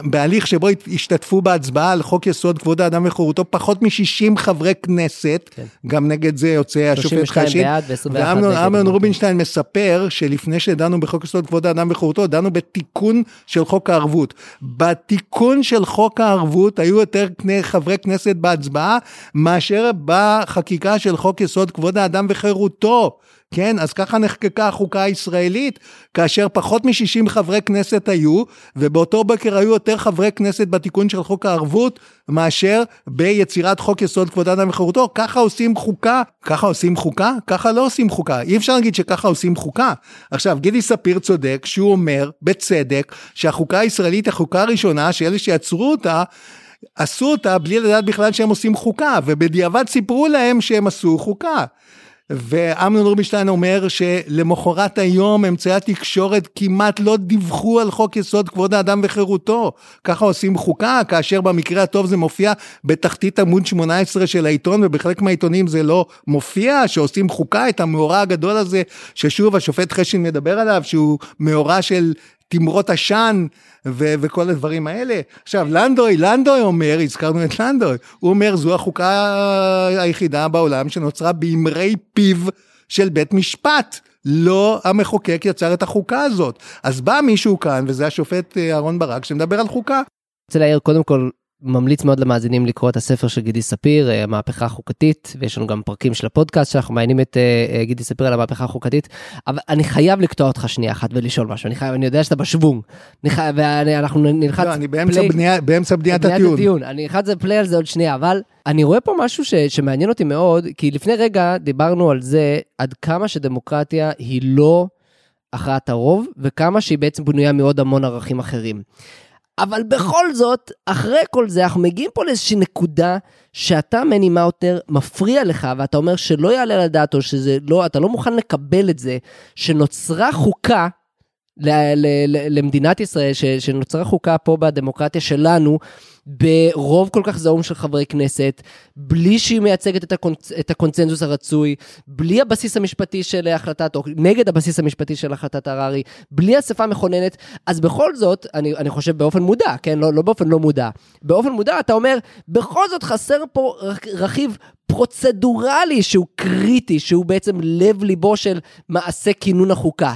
בהליך שבו השתתפו בהצבעה על חוק יסוד כבוד האדם וחירותו פחות מ-60 חברי כנסת, כן. גם נגד זה יוצא השופט חשין. ואמנון רובינשטיין מספר שלפני שדנו בחוק יסוד כבוד האדם וחירותו, דנו בתיקון של חוק הערבות. בתיקון של חוק הערבות היו יותר חברי כנסת בהצבעה מאשר בחקיקה של חוק יסוד כבוד האדם וחירותו. כן, אז ככה נחקקה החוקה הישראלית, כאשר פחות מ-60 חברי כנסת היו, ובאותו בוקר היו יותר חברי כנסת בתיקון של חוק הערבות, מאשר ביצירת חוק יסוד כבוד האדם וחירותו. ככה עושים חוקה, ככה עושים חוקה, ככה לא עושים חוקה. אי אפשר להגיד שככה עושים חוקה. עכשיו, גידי ספיר צודק, שהוא אומר, בצדק, שהחוקה הישראלית החוקה הראשונה, שאלה שיצרו אותה, עשו אותה בלי לדעת בכלל שהם עושים חוקה, ובדיעבד סיפרו להם שהם עשו חוקה. ואמנון רובינשטיין אומר שלמחרת היום אמצעי התקשורת כמעט לא דיווחו על חוק יסוד כבוד האדם וחירותו. ככה עושים חוקה, כאשר במקרה הטוב זה מופיע בתחתית עמוד 18 של העיתון, ובחלק מהעיתונים זה לא מופיע, שעושים חוקה, את המאורע הגדול הזה, ששוב השופט חשין מדבר עליו, שהוא מאורע של תמרות עשן ו- וכל הדברים האלה. עכשיו, לנדוי, לנדוי אומר, הזכרנו את לנדוי, הוא אומר, זו החוקה היחידה בעולם שנוצרה באמרי פיו של בית משפט. לא המחוקק יצר את החוקה הזאת. אז בא מישהו כאן, וזה השופט אה, אהרן ברק, שמדבר על חוקה. אני רוצה להעיר קודם כל ממליץ מאוד למאזינים לקרוא את הספר של גידי ספיר, אה, המהפכה החוקתית, ויש לנו גם פרקים של הפודקאסט שאנחנו מעיינים את אה, אה, גידי ספיר על המהפכה החוקתית, אבל אני חייב לקטוע אותך שנייה אחת ולשאול משהו, אני חייב, אני יודע שאתה בשוונג, ואנחנו נלחץ לא, אני באמצע, פלי, בנייה, באמצע בניית הטיעון. הטיעון. אני אלחץ פליי על זה עוד שנייה, אבל אני רואה פה משהו ש, שמעניין אותי מאוד, כי לפני רגע דיברנו על זה עד כמה שדמוקרטיה היא לא הכרעת הרוב, וכמה שהיא בעצם בנויה מעוד המון ערכים אחרים. אבל בכל זאת, אחרי כל זה, אנחנו מגיעים פה לאיזושהי נקודה שאתה, מני מאוטר, מפריע לך, ואתה אומר שלא יעלה על הדעת, או שזה לא, אתה לא מוכן לקבל את זה, שנוצרה חוקה, למדינת ישראל, שנוצרה חוקה פה בדמוקרטיה שלנו, ברוב כל כך זעום של חברי כנסת, בלי שהיא מייצגת את, הקונצ... את הקונצנזוס הרצוי, בלי הבסיס המשפטי של החלטת, או נגד הבסיס המשפטי של החלטת הררי, בלי אספה מכוננת, אז בכל זאת, אני, אני חושב באופן מודע, כן? לא, לא באופן לא מודע. באופן מודע אתה אומר, בכל זאת חסר פה רכיב פרוצדורלי שהוא קריטי, שהוא בעצם לב ליבו של מעשה כינון החוקה.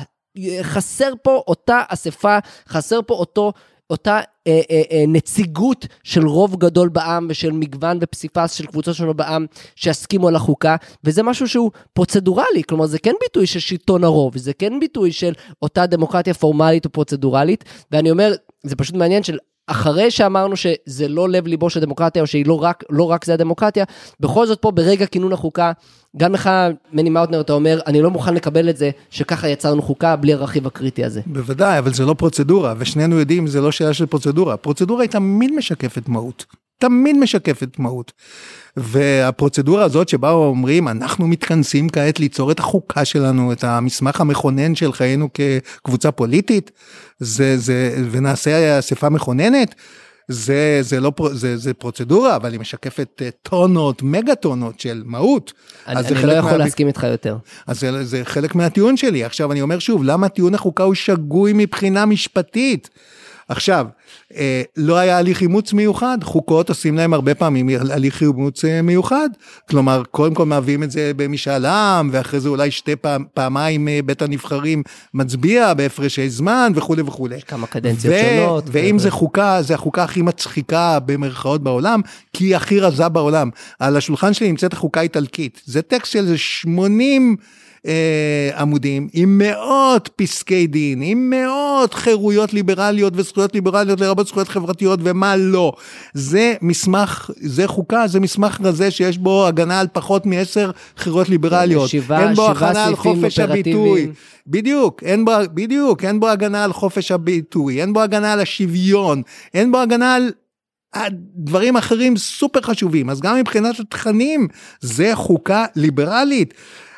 חסר פה אותה אספה, חסר פה אותו אותה אה, אה, אה, נציגות של רוב גדול בעם ושל מגוון ופסיפס של קבוצות שונות בעם שיסכימו על החוקה, וזה משהו שהוא פרוצדורלי, כלומר זה כן ביטוי של שלטון הרוב, זה כן ביטוי של אותה דמוקרטיה פורמלית או פרוצדורלית, ואני אומר, זה פשוט מעניין של אחרי שאמרנו שזה לא לב ליבו של דמוקרטיה, או שהיא לא רק, לא רק זה הדמוקרטיה, בכל זאת פה ברגע כינון החוקה, גם לך, מני מאוטנר, אתה אומר, אני לא מוכן לקבל את זה, שככה יצרנו חוקה בלי הרכיב הקריטי הזה. בוודאי, אבל זה לא פרוצדורה, ושנינו יודעים, זה לא שאלה של פרוצדורה. פרוצדורה היא תמיד משקפת מהות. תמיד משקפת מהות. והפרוצדורה הזאת שבה אומרים, אנחנו מתכנסים כעת ליצור את החוקה שלנו, את המסמך המכונן של חיינו כקבוצה פוליטית, זה, זה, ונעשה אספה מכוננת, זה, זה לא, זה, זה פרוצדורה, אבל היא משקפת אה, טונות, מגה טונות של מהות. אני, אני לא יכול מה... להסכים איתך יותר. אז זה, זה חלק מהטיעון שלי. עכשיו אני אומר שוב, למה טיעון החוקה הוא שגוי מבחינה משפטית? עכשיו, אה, לא היה הליך אימוץ מיוחד, חוקות עושים להם הרבה פעמים הליך אימוץ אה, מיוחד, כלומר קודם כל מביאים את זה במשאל עם, ואחרי זה אולי שתי פעם, פעמיים אה, בית הנבחרים מצביע בהפרשי זמן וכולי וכולי. כמה קדנציות ו- שונות. ואם ו... זה חוקה, זה החוקה הכי מצחיקה במרכאות בעולם, כי היא הכי רזה בעולם. על השולחן שלי נמצאת החוקה האיטלקית, זה טקסט של 80... אה, עמודים, עם מאות פסקי דין, עם מאות חירויות ליברליות וזכויות ליברליות לרבות זכויות חברתיות ומה לא. זה מסמך, זה חוקה, זה מסמך רזה שיש בו הגנה על פחות מעשר חירויות ליברליות. שבעה, אין בו הגנה על חופש הביטוי. בדיוק, אין בו, בדיוק, אין בו הגנה על חופש הביטוי, אין בו הגנה על השוויון, אין בו הגנה על דברים אחרים סופר חשובים, אז גם מבחינת התכנים זה חוקה ליברלית.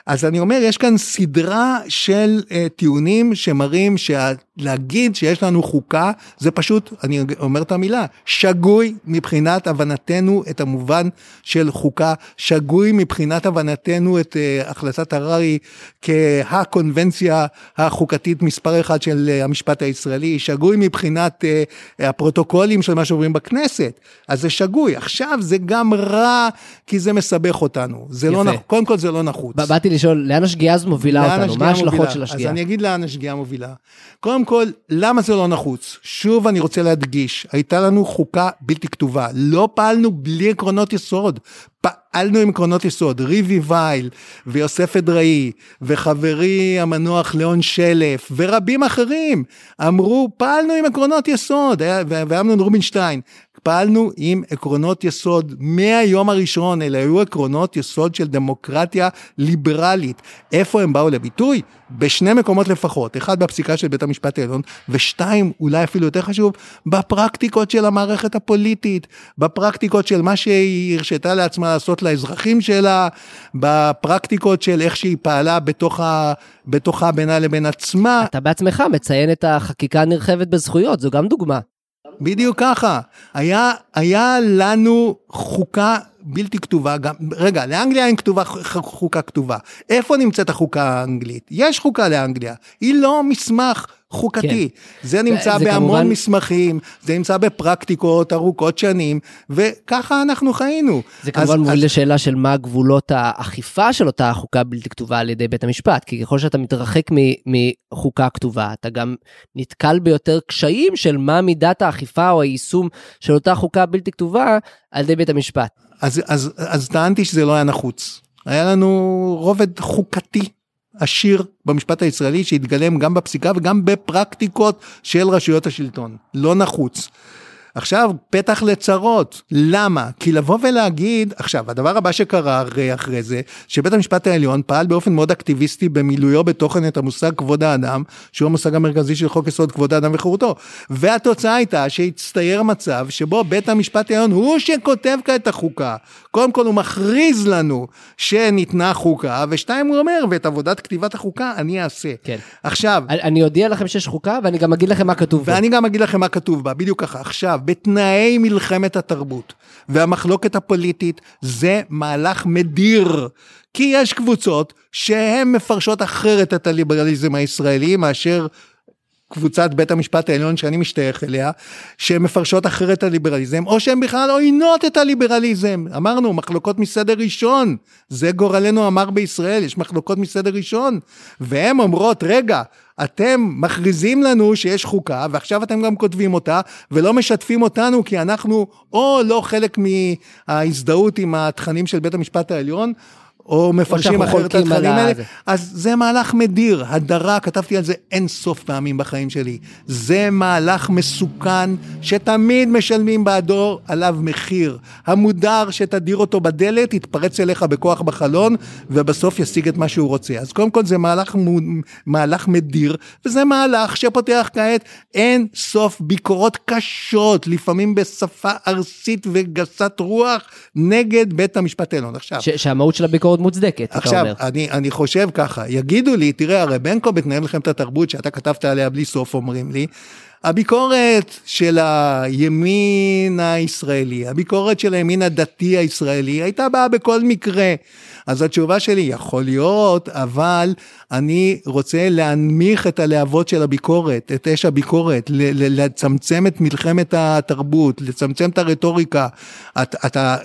אז אני אומר, יש כאן סדרה של uh, טיעונים שמראים שלהגיד שיש לנו חוקה, זה פשוט, אני אומר את המילה, שגוי מבחינת הבנתנו את המובן של חוקה, שגוי מבחינת הבנתנו את uh, החלטת הררי כהקונבנציה החוקתית מספר אחד של uh, המשפט הישראלי, שגוי מבחינת uh, הפרוטוקולים של מה שעוברים בכנסת, אז זה שגוי. עכשיו זה גם רע, כי זה מסבך אותנו. זה לא יפה. לא, קודם כל זה לא נחוץ. באתי לשאול, לאן השגיאה הזו מובילה אותנו? מה ההשלכות של השגיאה? אז אני אגיד לאן השגיאה מובילה. קודם כל, למה זה לא נחוץ? שוב אני רוצה להדגיש, הייתה לנו חוקה בלתי כתובה, לא פעלנו בלי עקרונות יסוד. פעלנו עם עקרונות יסוד, ריבי וייל ויוסף אדראי וחברי המנוח ליאון שלף ורבים אחרים אמרו פעלנו עם עקרונות יסוד, ואמנון רובינשטיין, פעלנו עם עקרונות יסוד מהיום הראשון, אלה היו עקרונות יסוד של דמוקרטיה ליברלית. איפה הם באו לביטוי? בשני מקומות לפחות, אחד בפסיקה של בית המשפט העליון, ושתיים, אולי אפילו יותר חשוב, בפרקטיקות של המערכת הפוליטית, בפרקטיקות של מה שהיא הרשתה לעצמה לעשות לאזרחים שלה, בפרקטיקות של איך שהיא פעלה בתוך ה... בתוכה בינה לבין עצמה. אתה בעצמך מציין את החקיקה הנרחבת בזכויות, זו גם דוגמה. בדיוק ככה. היה, היה לנו חוקה בלתי כתובה, גם, רגע, לאנגליה אין כתובה חוקה כתובה. איפה נמצאת החוקה האנגלית? יש חוקה לאנגליה, היא לא מסמך חוקתי. כן. זה נמצא זה בהמון כמובן... מסמכים, זה נמצא בפרקטיקות ארוכות שנים, וככה אנחנו חיינו. זה כמובן מוביל אז... לשאלה של מה גבולות האכיפה של אותה חוקה בלתי כתובה על ידי בית המשפט, כי ככל שאתה מתרחק מחוקה כתובה, אתה גם נתקל ביותר קשיים של מה מידת האכיפה או היישום של אותה חוקה בלתי כתובה על ידי בית המשפט. אז, אז, אז טענתי שזה לא היה נחוץ. היה לנו רובד חוקתי עשיר במשפט הישראלי שהתגלם גם בפסיקה וגם בפרקטיקות של רשויות השלטון. לא נחוץ. עכשיו, פתח לצרות. למה? כי לבוא ולהגיד, עכשיו, הדבר הבא שקרה הרי אחרי זה, שבית המשפט העליון פעל באופן מאוד אקטיביסטי במילויו בתוכן את המושג כבוד האדם, שהוא המושג המרכזי של חוק יסוד כבוד האדם וחירותו. והתוצאה הייתה שהצטייר מצב שבו בית המשפט העליון הוא שכותב כעת החוקה. קודם כל הוא מכריז לנו שניתנה חוקה, ושתיים הוא אומר, ואת עבודת כתיבת החוקה אני אעשה. כן. עכשיו, אני אודיע לכם שיש חוקה, ואני גם אגיד לכם מה כתוב בה. ואני גם אגיד לכם מה כתוב בה, בדיוק ככה. עכשיו, בתנאי מלחמת התרבות והמחלוקת הפוליטית, זה מהלך מדיר. כי יש קבוצות שהן מפרשות אחרת את הליברליזם הישראלי מאשר קבוצת בית המשפט העליון שאני משתייך אליה, שהן מפרשות אחרת את הליברליזם, או שהן בכלל עוינות את הליברליזם. אמרנו, מחלוקות מסדר ראשון, זה גורלנו אמר בישראל, יש מחלוקות מסדר ראשון. והן אומרות, רגע, אתם מכריזים לנו שיש חוקה, ועכשיו אתם גם כותבים אותה, ולא משתפים אותנו, כי אנחנו או לא חלק מההזדהות עם התכנים של בית המשפט העליון, או מפרשים אחרת את התכנים האלה, זה. אז זה מהלך מדיר, הדרה, כתבתי על זה אין סוף פעמים בחיים שלי. זה מהלך מסוכן, שתמיד משלמים בעדו עליו מחיר. המודר שתדיר אותו בדלת, יתפרץ אליך בכוח בחלון, ובסוף ישיג את מה שהוא רוצה. אז קודם כל זה מהלך, מהלך מדיר, וזה מהלך שפותח כעת אין סוף ביקורות קשות, לפעמים בשפה ארסית וגסת רוח, נגד בית המשפט העליון. עכשיו... שהמהות של הביקורת מאוד מוצדקת, אתה אומר. עכשיו, אני, אני חושב ככה, יגידו לי, תראה, הרי בנקו בתנאי מלחמת התרבות, שאתה כתבת עליה בלי סוף, אומרים לי, הביקורת של הימין הישראלי, הביקורת של הימין הדתי הישראלי, הייתה באה בכל מקרה. אז התשובה שלי, יכול להיות, אבל אני רוצה להנמיך את הלהבות של הביקורת, את אש הביקורת, לצמצם את מלחמת התרבות, לצמצם את הרטוריקה. אתה, אתה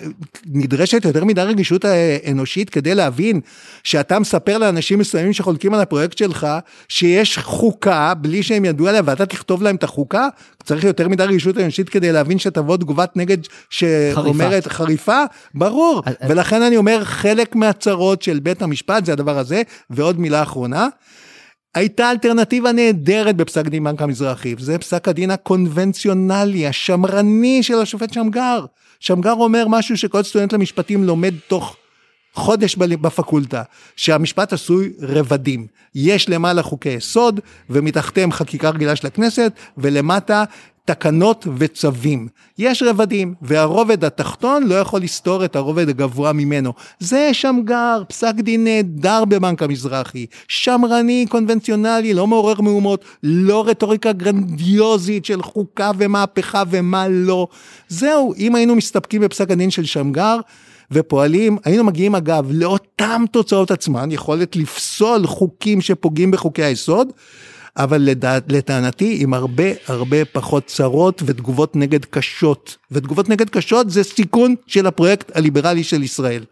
נדרשת יותר מדי רגישות אנושית כדי להבין שאתה מספר לאנשים מסוימים שחולקים על הפרויקט שלך, שיש חוקה בלי שהם ידעו עליה ואתה תכתוב להם את החוקה, צריך יותר מדי רגישות אנושית כדי להבין שתבוא תגובת נגד שאומרת חריפה, חריפה ברור, ולכן אני אומר חלק מהצרות של בית המשפט זה הדבר הזה, ועוד מילה אחרונה. הייתה אלטרנטיבה נהדרת בפסק דין בנק המזרחי, וזה פסק הדין הקונבנציונלי, השמרני של השופט שמגר. שמגר אומר משהו שכל סטודנט למשפטים לומד תוך חודש בפקולטה, שהמשפט עשוי רבדים. יש למעלה חוקי יסוד, ומתחתיהם חקיקה רגילה של הכנסת, ולמטה תקנות וצווים. יש רבדים, והרובד התחתון לא יכול לסתור את הרובד הגבוה ממנו. זה שמגר, פסק דין נהדר בבנק המזרחי, שמרני, קונבנציונלי, לא מעורר מהומות, לא רטוריקה גרנדיוזית של חוקה ומהפכה ומה לא. זהו, אם היינו מסתפקים בפסק הדין של שמגר, ופועלים, היינו מגיעים אגב לאותן תוצאות עצמן, יכולת לפסול חוקים שפוגעים בחוקי היסוד, אבל לטענתי עם הרבה הרבה פחות צרות ותגובות נגד קשות. ותגובות נגד קשות זה סיכון של הפרויקט הליברלי של ישראל.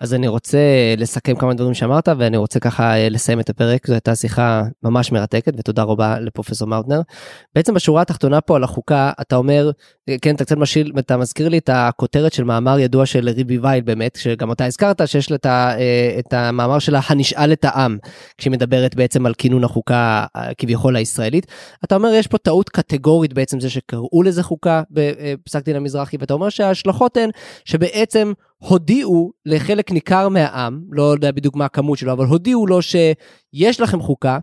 אז אני רוצה לסכם כמה דברים שאמרת ואני רוצה ככה אה, לסיים את הפרק זו הייתה שיחה ממש מרתקת ותודה רבה לפרופסור מאוטנר. בעצם בשורה התחתונה פה על החוקה אתה אומר כן אתה קצת משיל אתה מזכיר לי את הכותרת של מאמר ידוע של ריבי וייל באמת שגם אתה הזכרת שיש לה אה, את המאמר שלה הנשאל את העם כשהיא מדברת בעצם על כינון החוקה אה, כביכול הישראלית. אתה אומר יש פה טעות קטגורית בעצם זה שקראו לזה חוקה בפסק דין המזרחי ואתה אומר שההשלכות הן שבעצם הודיעו לחלק ניכר מהעם, לא יודע בדיוק מה הכמות שלו, אבל הודיעו לו שיש לכם חוקה,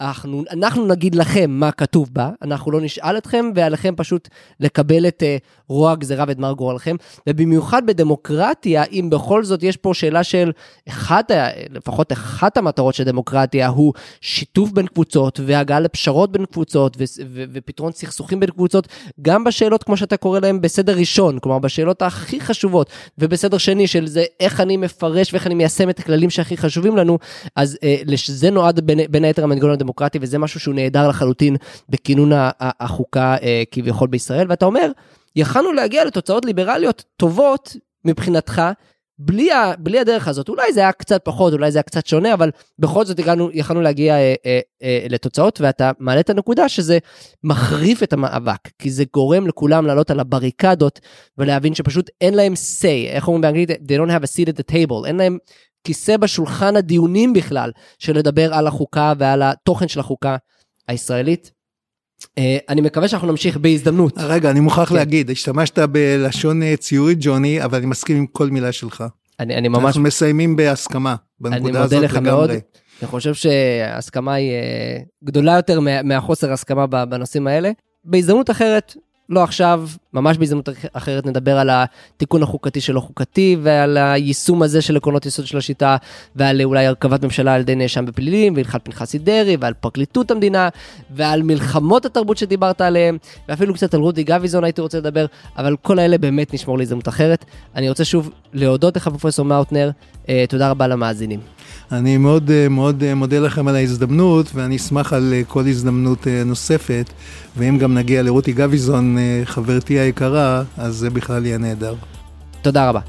אנחנו, אנחנו נגיד לכם מה כתוב בה, אנחנו לא נשאל אתכם, ועליכם פשוט לקבל את uh, רוע הגזירה ואת מר גורלכם. ובמיוחד בדמוקרטיה, אם בכל זאת יש פה שאלה של אחת, לפחות אחת המטרות של דמוקרטיה הוא שיתוף בין קבוצות, והגעה לפשרות בין קבוצות, ו- ו- ופתרון סכסוכים בין קבוצות, גם בשאלות, כמו שאתה קורא להן, בסדר ראשון, כלומר בשאלות הכי חשובות, ובסדר שני של זה איך אני מפרש ואיך אני מיישם את הכללים שהכי חשובים לנו, אז uh, לזה נועד בין, בין היתר המנגנון הדמוקרטי, וזה משהו שהוא נהדר לחלוטין בכינון החוקה אה, כביכול בישראל, ואתה אומר, יכלנו להגיע לתוצאות ליברליות טובות מבחינתך, בלי, ה, בלי הדרך הזאת, אולי זה היה קצת פחות, אולי זה היה קצת שונה, אבל בכל זאת הגענו, יכלנו להגיע אה, אה, אה, לתוצאות, ואתה מעלה את הנקודה שזה מחריף את המאבק, כי זה גורם לכולם לעלות על הבריקדות ולהבין שפשוט אין להם say, איך אומרים באנגלית? They don't have a seat at the table, אין להם כיסא בשולחן הדיונים בכלל, של לדבר על החוקה ועל התוכן של החוקה הישראלית. אה, אני מקווה שאנחנו נמשיך בהזדמנות. רגע, אני מוכרח כן. להגיד, השתמשת בלשון אה, ציורית, ג'וני, אבל אני מסכים עם כל מילה שלך. אני, אני ממש, אנחנו מסיימים בהסכמה, אני בנקודה מודה הזאת לך לגמרי. מאוד. אני חושב שההסכמה היא אה, גדולה יותר מה- מהחוסר הסכמה בנושאים האלה. בהזדמנות אחרת, לא עכשיו, ממש בהזדמנות אח- אחרת נדבר על התיקון החוקתי שלא חוקתי ועל היישום הזה של עקרונות יסוד של השיטה ועל אולי הרכבת ממשלה על ידי נאשם בפלילים והלכת פנחסי דרעי ועל פרקליטות המדינה ועל מלחמות התרבות שדיברת עליהן ואפילו קצת על רודי גביזון הייתי רוצה לדבר אבל כל האלה באמת נשמור להזדמנות אחרת. אני רוצה שוב להודות לך פרופסור מאוטנר, אה, תודה רבה למאזינים. אני מאוד אה, מאוד אה, מודה לכם על ההזדמנות, ואני אשמח על אה, כל הזדמנות נוספת, ואם גם נגיע לרותי גביזון, חברתי היקרה, אז זה בכלל יהיה נהדר. תודה רבה.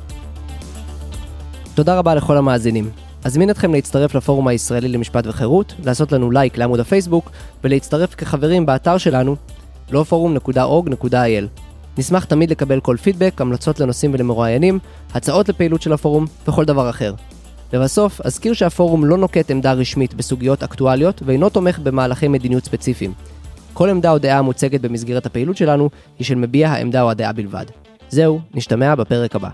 תודה רבה לכל המאזינים. אזמין אתכם להצטרף לפורום הישראלי למשפט וחירות, לעשות לנו לייק לעמוד הפייסבוק ולהצטרף כחברים באתר שלנו lawforum.org.il. נשמח תמיד לקבל כל פידבק, המלצות לנושאים ולמרואיינים, הצעות לפעילות של הפורום וכל דבר אחר. לבסוף, אזכיר שהפורום לא נוקט עמדה רשמית בסוגיות אקטואליות ואינו תומך במהלכי מדיניות ספציפיים. כל עמדה או דעה המוצגת במסגרת הפעילות שלנו היא של מביע העמדה או הדעה בלבד. זהו, נשתמע בפרק הבא.